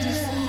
just